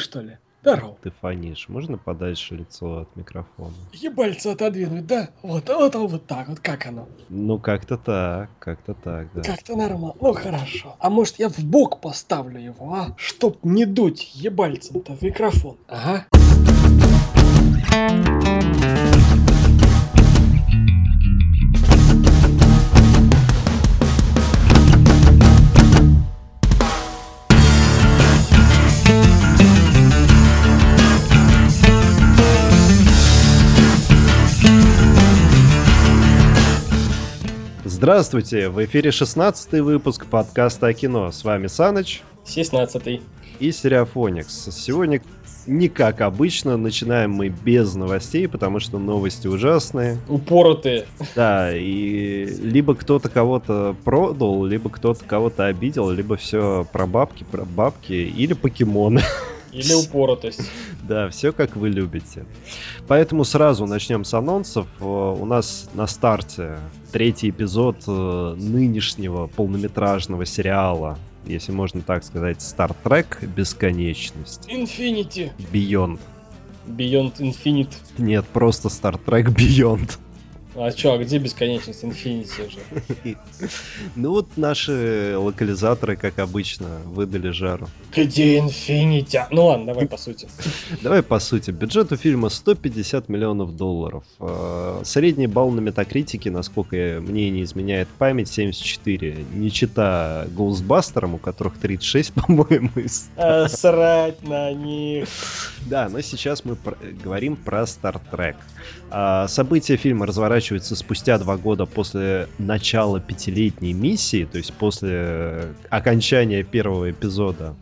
что ли? Здорово. Ты фонишь. Можно подальше лицо от микрофона? Ебальце отодвинуть, да? Вот, вот, вот так вот, как оно? Ну, как-то так, как-то так, да. Как-то нормально. Ну, хорошо. А может, я в бок поставлю его, а? Чтоб не дуть ебальцем-то в микрофон. Ага. Здравствуйте! В эфире 16 выпуск подкаста о кино. С вами Саныч 16 и Стереофоникс. Сегодня не как обычно, начинаем мы без новостей, потому что новости ужасные. Упоротые. Да, и либо кто-то кого-то продал, либо кто-то кого-то обидел, либо все про бабки, про бабки, или покемоны. Или упоротость. Да, все как вы любите. Поэтому сразу начнем с анонсов. Э, у нас на старте третий эпизод э, нынешнего полнометражного сериала, если можно так сказать, Star Trek Бесконечность. Infinity. Beyond. Beyond Infinite. Нет, просто Star Trek Beyond. А чё, а где бесконечность Infinity же? Ну вот наши локализаторы, как обычно, выдали жару. Где Infinity? Ну ладно, давай по сути. Давай по сути. Бюджет у фильма 150 миллионов долларов. А, средний балл на метакритике, насколько мне не изменяет память, 74. Не чита Гоусбастерам, у которых 36, по-моему. А, срать на них. Да, но сейчас мы говорим про Star Trek. А, события фильма разворачиваются спустя два года после начала пятилетней миссии, то есть после окончания первого эпизода.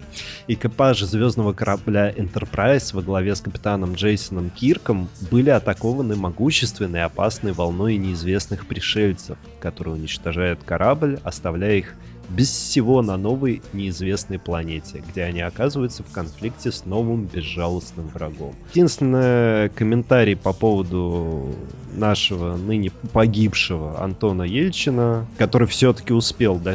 Экипаж звездного корабля Enterprise во главе с капитаном Джейсоном Кирком были атакованы могущественной и опасной волной неизвестных пришельцев, которые уничтожают корабль, оставляя их без всего на новой неизвестной планете, где они оказываются в конфликте с новым безжалостным врагом. Единственный комментарий по поводу нашего ныне погибшего Антона Ельчина, который все-таки успел до...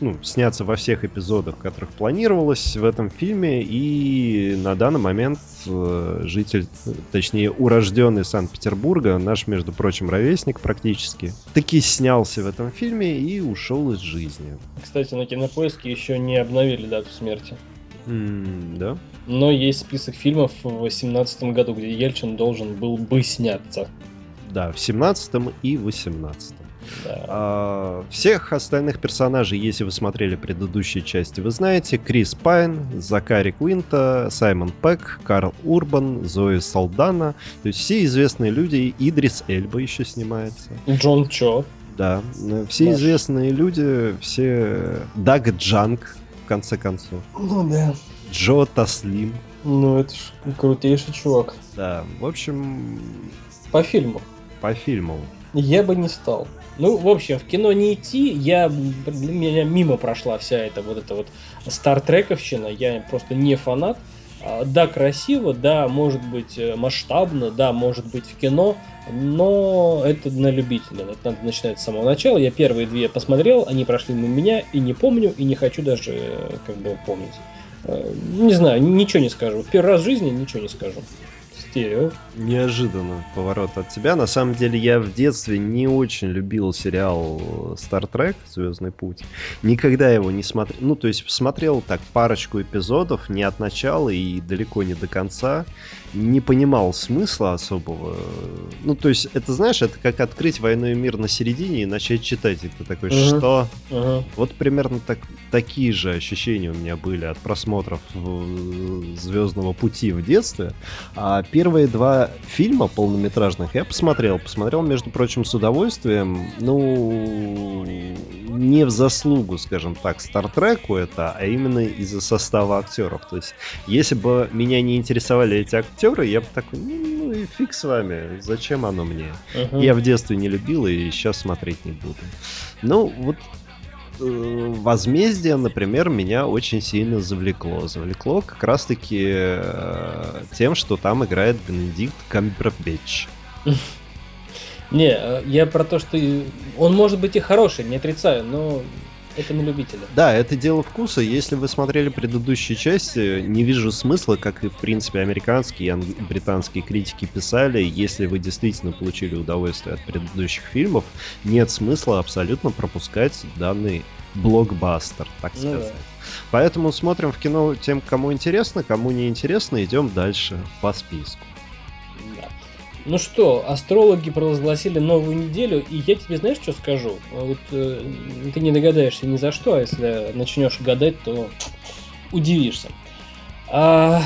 ну, сняться во всех эпизодах, которых планировалось в этом фильме, и на данный момент э, житель, точнее урожденный Санкт-Петербурга, наш, между прочим, ровесник практически, таки снялся в этом фильме и ушел из жизни. Кстати, на Кинопоиске еще не обновили дату смерти. Mm, да? Но есть список фильмов в 2018 году, где Ельчин должен был бы сняться. Да, в 17 и 18 да. А, всех остальных персонажей, если вы смотрели предыдущие части, вы знаете. Крис Пайн, Закари Куинта, Саймон Пегг, Карл Урбан, Зои Салдана. То есть все известные люди. Идрис Эльба еще снимается. Джон Чо. Да, все Наш. известные люди, все... Даг Джанг, в конце концов. Ну да. Джо Таслим. Ну это ж крутейший чувак. Да, в общем... По фильму. По фильму. Я бы не стал. Ну, в общем, в кино не идти, я, меня мимо прошла вся эта вот эта вот стартрековщина, я просто не фанат. А, да, красиво, да, может быть э, масштабно, да, может быть в кино, но это на любителя. Это надо начинать с самого начала. Я первые две посмотрел, они прошли на меня, и не помню, и не хочу даже э, как бы помнить. Э, не знаю, ничего не скажу. Первый раз в жизни ничего не скажу стерео. Неожиданно поворот от тебя. На самом деле я в детстве не очень любил сериал Star Trek Звездный путь. Никогда его не смотрел. Ну, то есть смотрел так парочку эпизодов, не от начала и далеко не до конца не понимал смысла особого. Ну, то есть, это, знаешь, это как открыть «Войну и мир» на середине и начать читать. И ты такой, uh-huh. что? Uh-huh. Вот примерно так, такие же ощущения у меня были от просмотров «Звездного пути» в детстве. А первые два фильма полнометражных я посмотрел. Посмотрел, между прочим, с удовольствием. Ну, не в заслугу, скажем так, Стартреку это, а именно из-за состава актеров. То есть, если бы меня не интересовали эти актеры, я бы такой, ну, ну и фиг с вами, зачем оно мне? Uh-huh. Я в детстве не любил и сейчас смотреть не буду. Ну, вот Возмездие, например, меня очень сильно завлекло. Завлекло как раз-таки э, тем, что там играет Бенедикт Камбербэтч. Не, э, я про то, что он может быть и хороший, не отрицаю, но это на любителя. Да, это дело вкуса. Если вы смотрели предыдущие части, не вижу смысла, как и, в принципе, американские и британские критики писали, если вы действительно получили удовольствие от предыдущих фильмов, нет смысла абсолютно пропускать данный блокбастер, так сказать. Ну, да. Поэтому смотрим в кино тем, кому интересно, кому не интересно, идем дальше по списку. Ну что, астрологи провозгласили новую неделю, и я тебе знаешь, что скажу? Вот э, ты не догадаешься ни за что, а если начнешь гадать, то удивишься. А,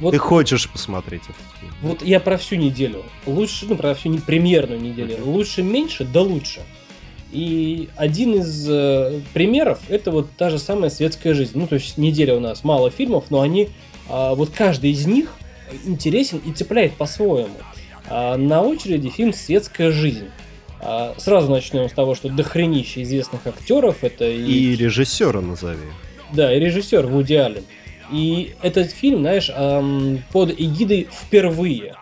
вот, ты хочешь посмотреть этот фильм? Вот я про всю неделю. Лучше, ну, про всю не, премьерную неделю. Лучше меньше, да лучше. И один из э, примеров это вот та же самая светская жизнь. Ну, то есть неделя у нас мало фильмов, но они, э, вот каждый из них интересен и цепляет по-своему. А, на очереди фильм «Светская жизнь». А, сразу начнем с того, что дохренище известных актеров. Это и... и режиссера назови. Да, и режиссер Вуди Аллен. И этот фильм, знаешь, под эгидой впервые.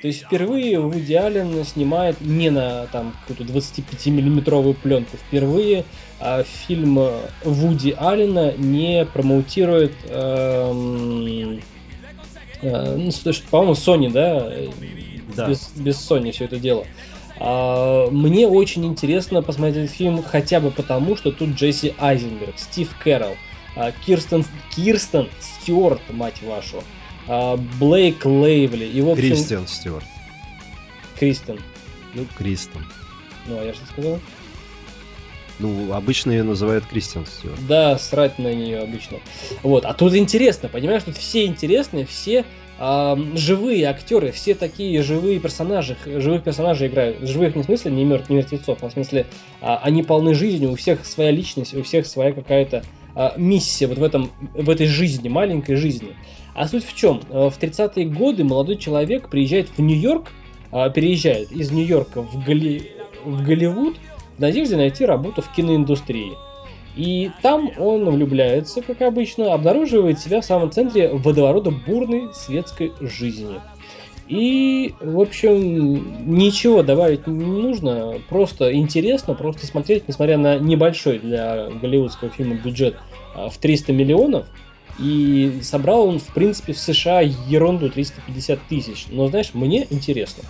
То есть впервые Вуди Аллен снимает не на там какую-то 25-миллиметровую пленку. Впервые а, фильм Вуди Аллена не промоутирует эм, э, ну, по-моему, Sony, да, да. без, без Sony все это дело. А, мне очень интересно посмотреть фильм хотя бы потому, что тут Джесси Айзенберг, Стив Кэрролл, а, Кирстен, Кирстен Стюарт, мать вашу, а, Блейк Лейвли и в общем... Кристиан Стюарт. Кристен. Ну, Кристен. Ну, а я что сказал? Ну, обычно ее называют Кристиан Стюарт. Да, срать на нее обычно. Вот, а тут интересно, понимаешь, тут все интересные, все живые актеры, все такие живые персонажи, живых персонажей играют. Живых не в смысле не, мертв, не мертвецов, а в смысле э, они полны жизни, у всех своя личность, у всех своя какая-то э, миссия вот в, этом, в этой жизни, маленькой жизни. А суть в чем? В 30-е годы молодой человек приезжает в Нью-Йорк, переезжает из Нью-Йорка в, Голли... в Голливуд в надежде найти работу в киноиндустрии. И там он влюбляется, как обычно, обнаруживает себя в самом центре водоворота бурной светской жизни. И, в общем, ничего добавить не нужно, просто интересно, просто смотреть, несмотря на небольшой для голливудского фильма бюджет а, в 300 миллионов, и собрал он, в принципе, в США ерунду 350 тысяч. Но, знаешь, мне интересно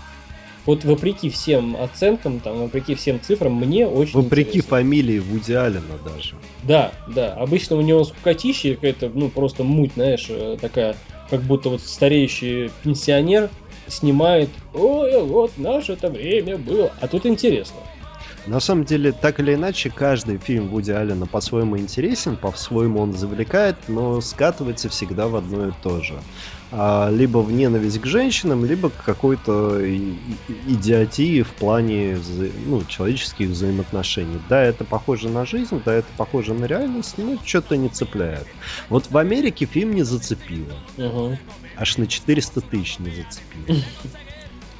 вот вопреки всем оценкам, там, вопреки всем цифрам, мне очень Вопреки интересно. фамилии Вуди Аллена даже. Да, да. Обычно у него скукотища какая-то, ну, просто муть, знаешь, э, такая, как будто вот стареющий пенсионер снимает, ой, вот наше это время было. А тут интересно. На самом деле, так или иначе, каждый фильм Вуди Аллена по-своему интересен, по-своему он завлекает, но скатывается всегда в одно и то же. А, либо в ненависть к женщинам, либо к какой-то идиотии в плане ну, человеческих взаимоотношений. Да, это похоже на жизнь, да, это похоже на реальность, но что-то не цепляет. Вот в Америке фильм не зацепило. Угу. Аж на 400 тысяч не зацепило.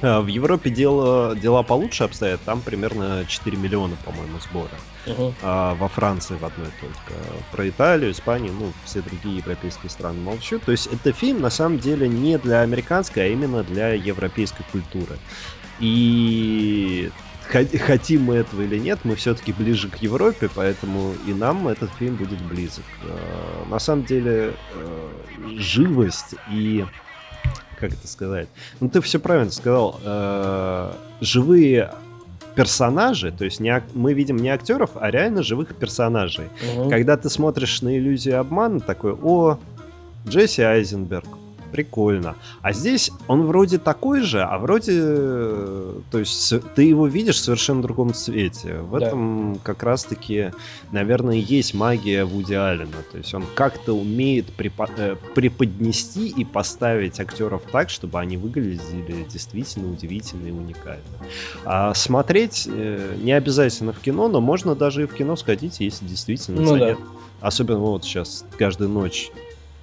А, в Европе дело, дела получше обстоят, там примерно 4 миллиона, по-моему, сбора. Uh-huh. А во Франции в одной только. Про Италию, Испанию, ну, все другие европейские страны молчу. То есть это фильм, на самом деле, не для американской, а именно для европейской культуры. И хотим мы этого или нет, мы все-таки ближе к Европе, поэтому и нам этот фильм будет близок. А, на самом деле, э, живость и как это сказать? Ну, ты все правильно сказал. Э, живые персонажи, то есть не, мы видим не актеров, а реально живых персонажей. Угу. Когда ты смотришь на иллюзию обмана, такой, о, Джесси Айзенберг, прикольно. А здесь он вроде такой же, а вроде, то есть ты его видишь в совершенно другом цвете. В да. этом как раз-таки, наверное, есть магия Вуди Аллена. То есть он как-то умеет препо- э, преподнести и поставить актеров так, чтобы они выглядели действительно удивительно и уникально. А смотреть э, не обязательно в кино, но можно даже и в кино сходить, если действительно ну, занят. Да. Особенно вот сейчас каждую ночь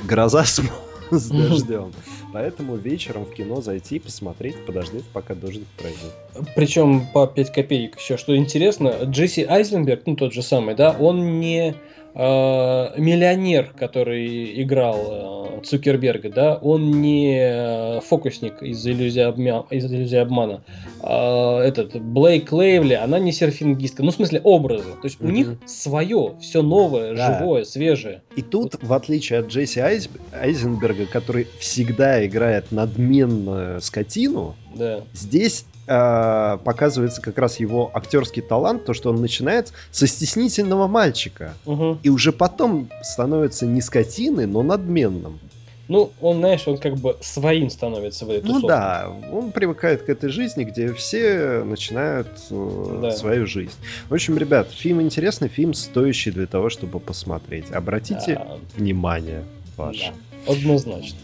гроза с дождем. Поэтому вечером в кино зайти, посмотреть, подождать, пока дождик пройдет. Причем по 5 копеек еще. Что интересно, Джесси Айзенберг, ну тот же самый, да, он не миллионер, который играл э, Цукерберга, да, он не э, фокусник из иллюзии, обмя... из иллюзии обмана. Э, этот Блейк Лейвли, она не серфингистка. Ну, в смысле, образы. То есть mm-hmm. у них свое, все новое, да. живое, свежее. И тут, в отличие от Джесси Айз... Айзенберга, который всегда играет надменную скотину, да. здесь э, показывается как раз его актерский талант, то, что он начинает со стеснительного мальчика. Угу. И уже потом становится не скотиной, но надменным. Ну, он, знаешь, он как бы своим становится в этой Ну да, он привыкает к этой жизни, где все начинают э, да. свою жизнь. В общем, ребят, фильм интересный, фильм стоящий для того, чтобы посмотреть. Обратите да. внимание ваше. Да, однозначно.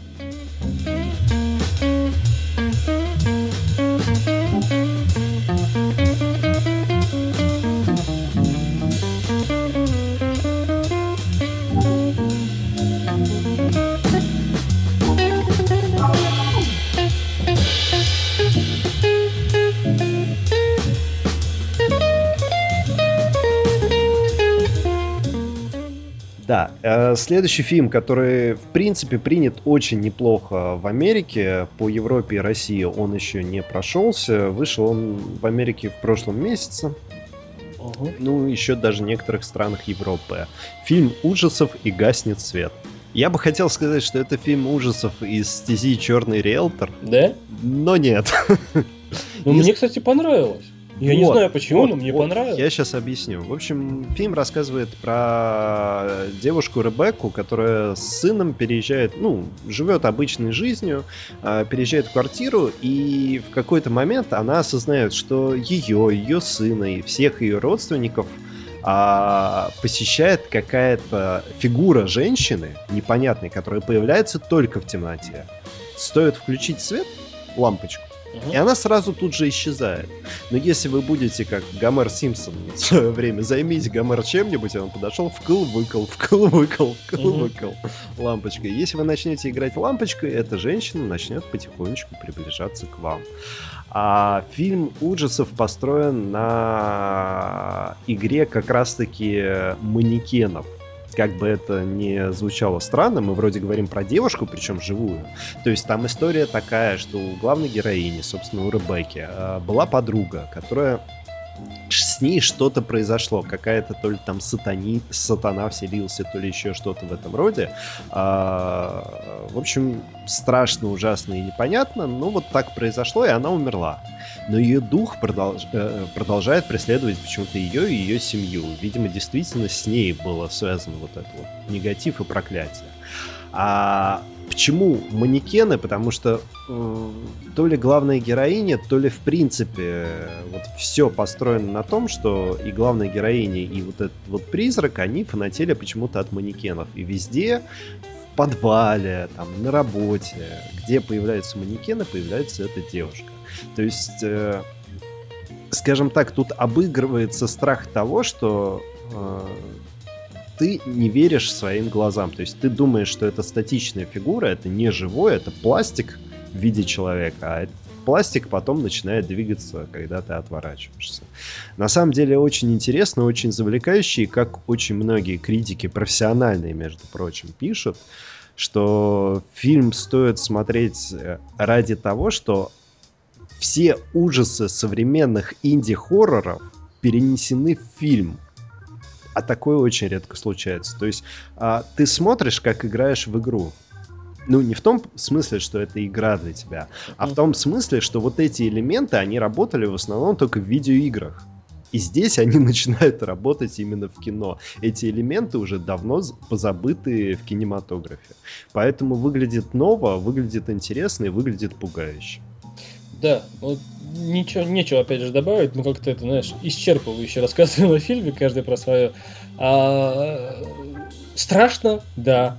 Следующий фильм, который, в принципе, принят очень неплохо в Америке, по Европе и России он еще не прошелся. Вышел он в Америке в прошлом месяце. Угу. Ну, еще даже в некоторых странах Европы. Фильм ужасов и гаснет свет. Я бы хотел сказать, что это фильм ужасов из стези Черный риэлтор. Да? Но нет. Ну, мне, кстати, понравилось. Я вот, не знаю почему, вот, но мне вот, понравилось. Я сейчас объясню. В общем, фильм рассказывает про девушку Ребекку, которая с сыном переезжает, ну, живет обычной жизнью, а, переезжает в квартиру, и в какой-то момент она осознает, что ее, ее сына и всех ее родственников а, посещает какая-то фигура женщины непонятной, которая появляется только в темноте. Стоит включить свет, лампочку, и она сразу тут же исчезает. Но если вы будете как Гомер Симпсон в свое время, займите Гомер чем-нибудь, и он подошел, вкл-выкл, вкл-выкл, вкл-выкл лампочкой. Если вы начнете играть лампочкой, эта женщина начнет потихонечку приближаться к вам. А фильм ужасов построен на игре как раз-таки манекенов как бы это не звучало странно, мы вроде говорим про девушку, причем живую. То есть там история такая, что у главной героини, собственно, у Ребекки, а, была подруга, которая с ней что-то произошло, какая-то то ли там сатани, сатана вселился, то ли еще что-то в этом роде. А, в общем, страшно, ужасно и непонятно, но вот так произошло, и она умерла. Но ее дух продолж, э, продолжает преследовать почему-то ее и ее семью. Видимо, действительно с ней было связано вот это вот негатив и проклятие. А Почему манекены? Потому что э, то ли главная героиня, то ли в принципе вот все построено на том, что и главная героиня, и вот этот вот призрак, они фанатели почему-то от манекенов. И везде, в подвале, там, на работе, где появляются манекены, появляется эта девушка. То есть, э, скажем так, тут обыгрывается страх того, что э, ты не веришь своим глазам. То есть ты думаешь, что это статичная фигура, это не живое, это пластик в виде человека, а этот пластик потом начинает двигаться, когда ты отворачиваешься. На самом деле очень интересно, очень завлекающе, и как очень многие критики, профессиональные, между прочим, пишут, что фильм стоит смотреть э, ради того, что все ужасы современных инди-хорроров перенесены в фильм а такое очень редко случается. То есть а, ты смотришь, как играешь в игру. Ну, не в том смысле, что это игра для тебя, а в том смысле, что вот эти элементы, они работали в основном только в видеоиграх. И здесь они начинают работать именно в кино. Эти элементы уже давно позабыты в кинематографе. Поэтому выглядит ново, выглядит интересно и выглядит пугающе. Да, вот ничего, нечего опять же добавить, мы как-то это, знаешь, исчерпывающе рассказываем о фильме, каждый про свое. А, страшно, да.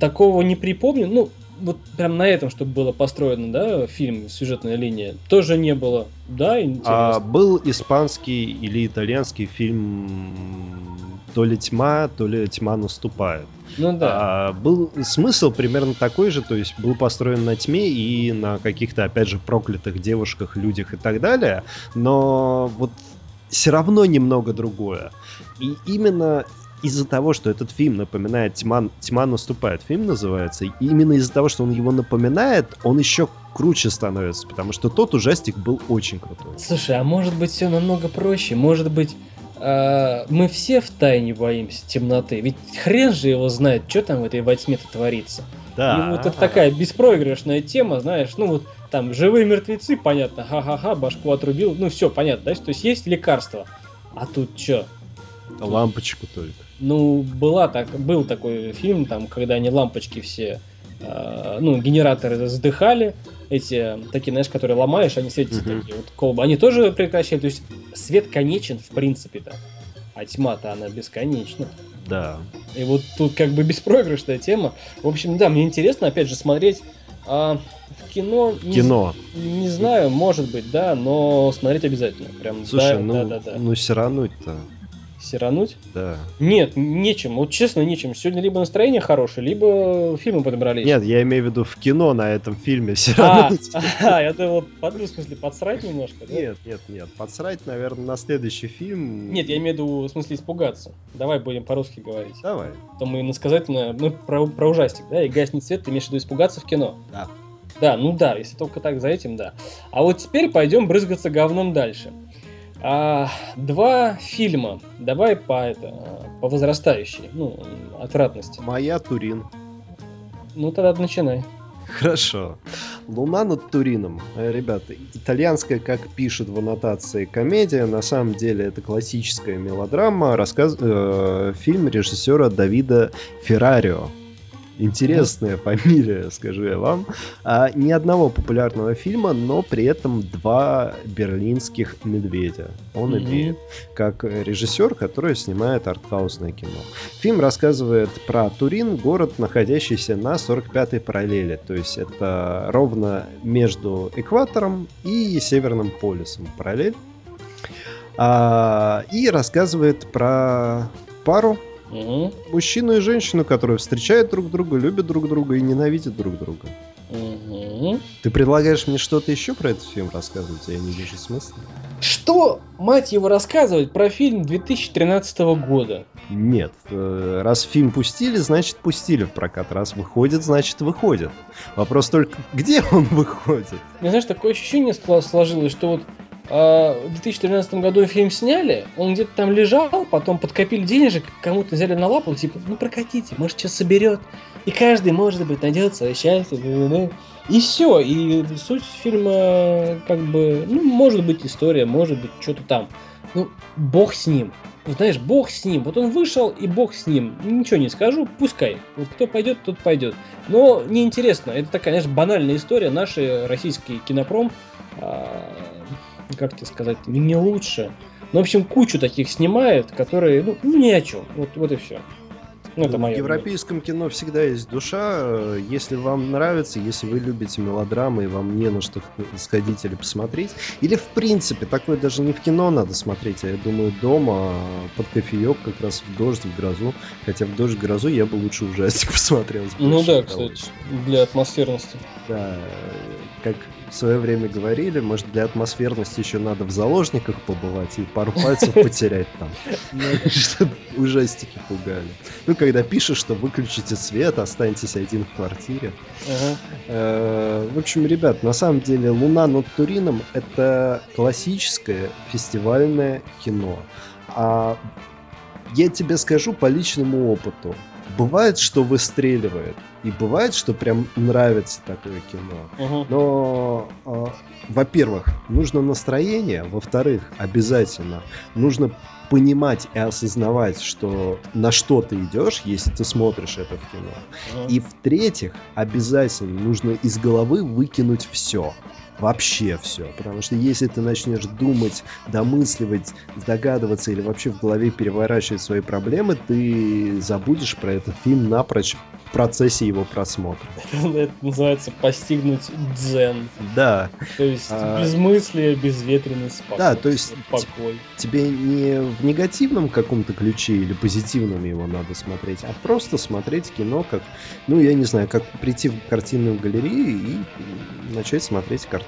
Такого не припомню. Ну, вот прям на этом, чтобы было построено, да, фильм, сюжетная линия, тоже не было. Да, интересно. А, был испанский или итальянский фильм то ли тьма, то ли тьма наступает. Ну да. А, был смысл примерно такой же, то есть был построен на тьме и на каких-то, опять же, проклятых девушках, людях и так далее, но вот все равно немного другое. И именно из-за того, что этот фильм напоминает «Тьма, «Тьма наступает», фильм называется, и именно из-за того, что он его напоминает, он еще круче становится, потому что тот ужастик был очень крутой. Слушай, а может быть все намного проще? Может быть, э, мы все в тайне боимся темноты? Ведь хрен же его знает, что там в этой во тьме-то творится. Да. И вот это такая беспроигрышная тема, знаешь, ну вот там живые мертвецы, понятно, ха-ха-ха, башку отрубил, ну все, понятно, да, то есть есть лекарство. А тут что? Лампочку только. Ну, была так, был такой фильм, там, когда они лампочки все, э, ну, генераторы задыхали, эти, такие, знаешь, которые ломаешь, они светятся Мгм. такие вот колбы, они тоже прекращали, то есть свет конечен в принципе-то, а тьма-то она бесконечна. Да. И вот тут как бы беспроигрышная тема. В общем, да, мне интересно, опять же, смотреть а, в кино. Не, Кино. Не знаю, может быть, да, но смотреть обязательно. Прям, Слушай, да, ну, да, да, да. ну сирануть-то, Сирануть? да. Нет, нечем. Вот честно, нечем. Сегодня либо настроение хорошее, либо фильмы подобрались. Нет, я имею в виду в кино на этом фильме А, сирануть. а, я думал, под, в смысле, подсрать немножко, да? Нет, нет, нет. Подсрать, наверное, на следующий фильм. Нет, я имею в виду, в смысле, испугаться. Давай будем по-русски говорить. Давай. То мы иносказательно, мы про, про ужастик, да, и гаснет свет, ты имеешь в виду испугаться в кино? Да. Да, ну да, если только так за этим, да. А вот теперь пойдем брызгаться говном дальше. А, два фильма. Давай по, это, по возрастающей, ну, отвратности. Моя Турин. Ну, тогда начинай. Хорошо. Луна над Турином. Э, Ребята, итальянская, как пишут в аннотации, комедия. На самом деле это классическая мелодрама. Рассказ... э, фильм режиссера Давида Феррарио. Интересная фамилия, скажу я вам. А, ни одного популярного фильма, но при этом два берлинских медведя. Он Мгм. имеет как режиссер, который снимает артхаусное кино. Фильм рассказывает про Турин, город, находящийся на 45-й параллели. То есть это ровно между экватором и Северным полюсом параллель. А, и рассказывает про пару, Мгм. мужчину и женщину, которые встречают друг друга, любят друг друга и ненавидят друг друга. Мгм. Ты предлагаешь мне что-то еще про этот фильм рассказывать? Я не вижу смысла. Что, мать его, рассказывать про фильм 2013 года? Нет. Э, Раз фильм пустили, значит пустили в прокат. Раз выходит, значит выходит. Вопрос только, где он выходит? Мне, знаешь, такое ощущение сложилось, что вот в 2013 году фильм сняли, он где-то там лежал, потом подкопили денежек, кому-то взяли на лапу, типа, ну прокатите, может, что соберет. И каждый, может быть, найдет свое счастье. да-да-да. И все. И суть фильма, как бы, ну, может быть, история, может быть, что-то там. Ну, бог с ним. Вот, знаешь, бог с ним. Вот он вышел, и бог с ним. Ничего не скажу, пускай. Вот кто пойдет, тот пойдет. Но неинтересно. Это такая, знаешь, банальная история. Наши российский кинопром, а, как тебе сказать, не, лучше. Ну, в общем, кучу таких снимает, которые, ну, ну, ни о чем. Вот, вот и все. Ну, это в мое. европейском кино всегда есть душа. Если вам нравится, если вы любите мелодрамы и вам не на что сходить или посмотреть, или в принципе, такое даже не в кино надо смотреть, а я думаю дома под кофеек как раз в дождь, в грозу. Хотя в дождь, в грозу я бы лучше ужастик посмотрел. Ну да, кстати, для атмосферности. Да, как в свое время говорили, может для атмосферности еще надо в заложниках побывать и пару пальцев потерять там, чтобы ужастики пугали. Ну, когда пишешь, что выключите свет, останетесь один в квартире. Э, В общем, ребят, на самом деле «Луна над Турином» — это классическое фестивальное кино. А я тебе скажу по личному опыту. Бывает, что выстреливает, и бывает, что прям нравится такое кино. Ага. Но, э, во-первых, нужно настроение, во-вторых, обязательно нужно понимать и осознавать, что на что ты идешь, если ты смотришь это в кино. ага. И в-третьих, обязательно нужно из головы выкинуть все. Вообще все. Потому что если ты начнешь думать, домысливать, догадываться или вообще в голове переворачивать свои проблемы, ты забудешь про этот фильм напрочь в процессе его просмотра. Это называется постигнуть дзен. Да, То есть А, безмыслие, безветренность, спокой. Да, то есть покой. тебе не в негативном каком-то ключе или позитивном его надо смотреть, а просто смотреть кино как, ну, я не знаю, как прийти в картинную галерею и начать смотреть картину.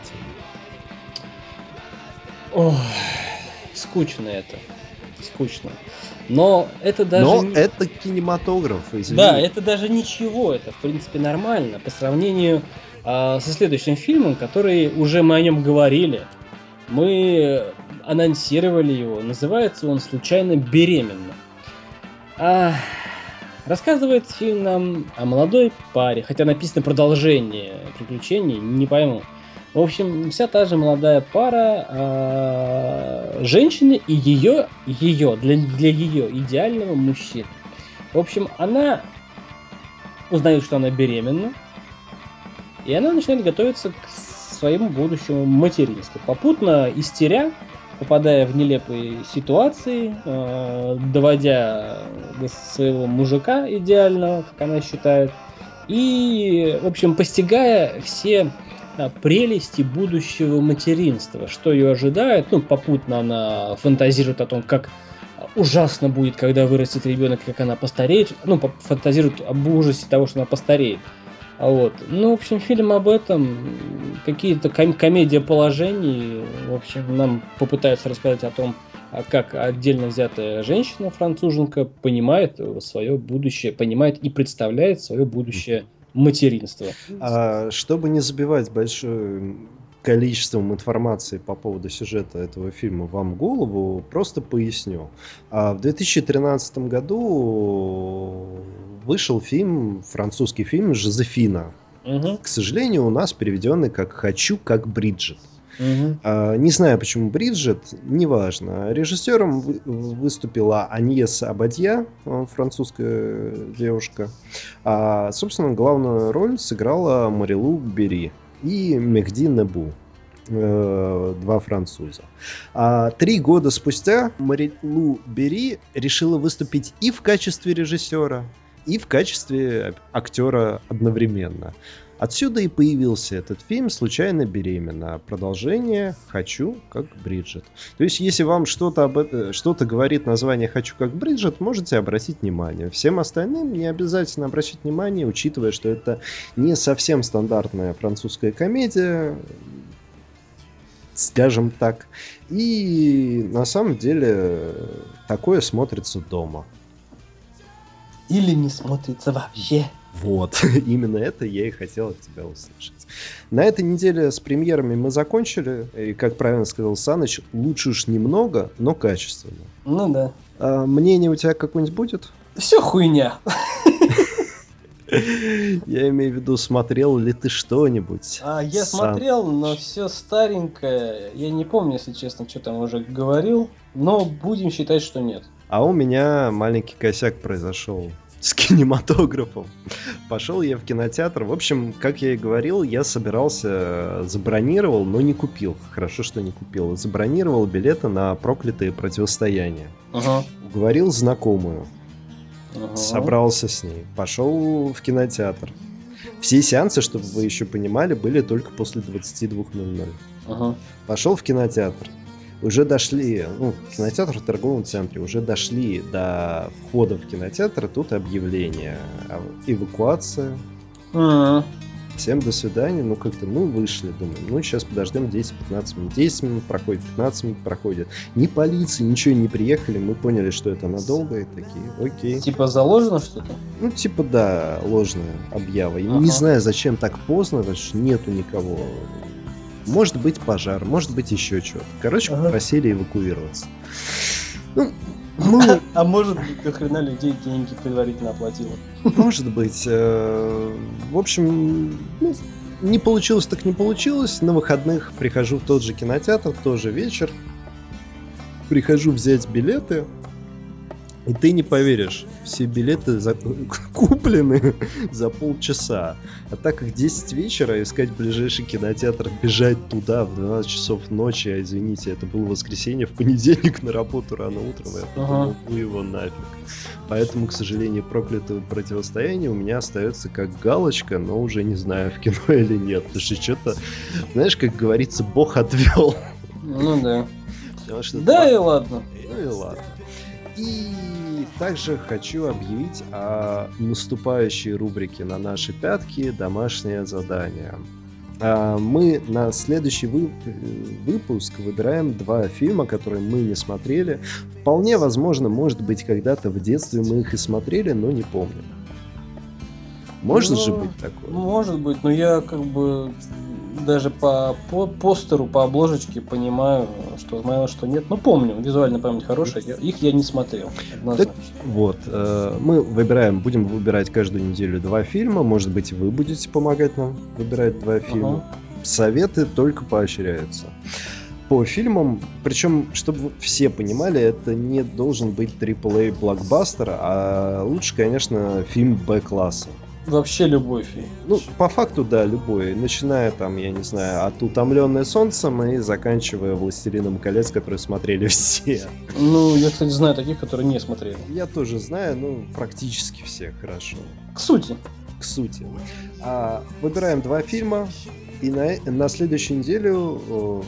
Ох, скучно это. Скучно. Но это даже... Но не... это кинематограф, извини. Да, это даже ничего, это в принципе нормально по сравнению э, со следующим фильмом, который уже мы о нем говорили. Мы анонсировали его. Называется он «Случайно беременна». А, рассказывает фильм нам о молодой паре, хотя написано продолжение приключений, не пойму. В общем, вся та же молодая пара э, женщины и ее, ее для, для ее идеального мужчины. В общем, она узнает, что она беременна, и она начинает готовиться к своему будущему материнству. Попутно истеря, попадая в нелепые ситуации, э, доводя до своего мужика идеального, как она считает, и, в общем, постигая все прелести будущего материнства, что ее ожидает. Ну, попутно она фантазирует о том, как ужасно будет, когда вырастет ребенок, как она постареет. Ну, фантазирует об ужасе того, что она постареет. А вот. Ну, в общем, фильм об этом, какие-то ком- комедия положений, в общем, нам попытаются рассказать о том, а как отдельно взятая женщина, француженка, понимает свое будущее, понимает и представляет свое будущее материнства. А, чтобы не забивать большое количеством информации по поводу сюжета этого фильма вам голову, просто поясню. А в 2013 году вышел фильм, французский фильм «Жозефина». Угу. К сожалению, у нас переведенный как «Хочу, как Бриджит». Угу. А, не знаю, почему Бриджит, неважно. Режиссером выступила Аньес Абадья, э, французская девушка. А, собственно, главную роль сыграла Марилу Бери и Мехди Небу э, два француза. А три года спустя Марилу Бери решила выступить и в качестве режиссера, и в качестве актера одновременно. Отсюда и появился этот фильм «Случайно беременна». Продолжение «Хочу, как Бриджит». То есть, если вам что-то об это, что-то говорит название «Хочу, как Бриджит», можете обратить внимание. Всем остальным не обязательно обращать внимание, учитывая, что это не совсем стандартная французская комедия, скажем так. И на самом деле такое смотрится дома. Или не смотрится вообще. Вот, именно это я и хотел от тебя услышать. На этой неделе с премьерами мы закончили. И, как правильно сказал Саныч, лучше уж немного, но качественно. Ну да. А, мнение у тебя какое-нибудь будет? Все хуйня. Я имею в виду, смотрел ли ты что-нибудь? А, я Сам... смотрел, но все старенькое. Я не помню, если честно, что там уже говорил. Но будем считать, что нет. А у меня маленький косяк произошел с кинематографом. Пошел я в кинотеатр. В общем, как я и говорил, я собирался, забронировал, но не купил. Хорошо, что не купил. Забронировал билеты на проклятые противостояния. Ага. Уговорил знакомую. Ага. Собрался с ней. Пошел в кинотеатр. Все сеансы, чтобы вы еще понимали, были только после 22.00. Ага. Пошел в кинотеатр уже дошли, ну, кинотеатр в торговом центре, уже дошли до входа в кинотеатр, тут объявление, эвакуация. А-а-а. Всем до свидания, ну как-то, ну вышли, думаю, ну сейчас подождем 10-15 минут, 10 минут проходит, 15 минут проходит. Ни полиции, ничего не приехали, мы поняли, что это надолго и такие, окей. Типа заложено что-то? Ну типа да, ложная объява. Ага. Не знаю, зачем так поздно, потому что нету никого может быть пожар, может быть еще что-то. Короче, ага. попросили эвакуироваться. Ну, мы... А может быть, до хрена людей деньги предварительно оплатила. Может быть. Э, в общем, ну, не получилось так не получилось. На выходных прихожу в тот же кинотеатр, тоже вечер. Прихожу взять билеты. И ты не поверишь, все билеты за... куплены за полчаса. А так как 10 вечера, искать ближайший кинотеатр, бежать туда в 12 часов ночи, а извините, это было воскресенье, в понедельник на работу рано утром, я подумал, ну его нафиг. Поэтому, к сожалению, проклятое противостояние у меня остается как галочка, но уже не знаю, в кино или нет. Потому что что-то, знаешь, как говорится, бог отвел. Ну да. Да и ладно. Ну и ладно. И также хочу объявить о наступающей рубрике на наши пятки «Домашнее задание». А, мы на следующий вы... выпуск выбираем два фильма, которые мы не смотрели. Вполне возможно, может быть, когда-то в детстве мы их и смотрели, но не помним. Может ну, же быть такое? Может быть, но я как бы даже по, по постеру, по обложечке понимаю, что знаю, что нет. Но помню, визуальная память хорошая, я, их я не смотрел. Так, вот, э, мы выбираем, будем выбирать каждую неделю два фильма. Может быть, вы будете помогать нам выбирать два фильма. Ага. Советы только поощряются по фильмам, причем, чтобы все понимали, это не должен быть AAA блокбастер, а лучше, конечно, фильм Б-класса. Вообще любой фильм. Ну, по факту, да, любой. Начиная там, я не знаю, от «Утомленное солнцем» и заканчивая «Властелином колец», который смотрели все. Ну, я, кстати, знаю таких, которые не смотрели. Я тоже знаю, ну, практически все, хорошо. К сути. К сути. А, выбираем два фильма. И на, на следующей неделю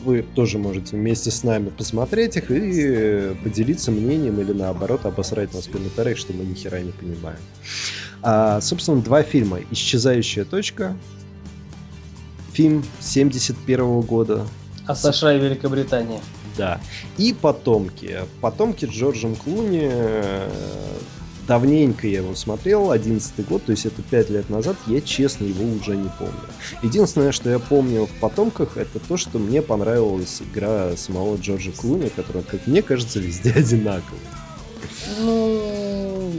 вы тоже можете вместе с нами посмотреть их и поделиться мнением или наоборот обосрать нас в комментариях, что мы ни хера не понимаем. А, собственно, два фильма. «Исчезающая точка», фильм 71 года. А США и Великобритания. Да. И «Потомки». «Потомки» с Джорджем Клуни. Давненько я его смотрел, 11 год, то есть это 5 лет назад, я честно его уже не помню. Единственное, что я помню в «Потомках», это то, что мне понравилась игра самого Джорджа Клуни, которая, как мне кажется, везде одинаковая. Ну,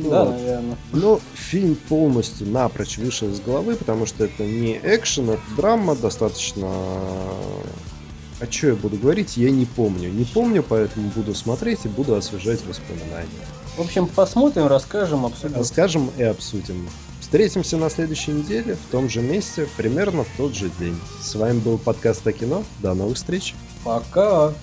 да, вот. наверное. Но фильм полностью напрочь вышел из головы, потому что это не экшен, это драма, достаточно... О чем я буду говорить, я не помню. Не помню, поэтому буду смотреть и буду освежать воспоминания. В общем, посмотрим, расскажем, обсудим. Расскажем и обсудим. Встретимся на следующей неделе в том же месте, примерно в тот же день. С вами был подкаст о кино. До новых встреч. Пока.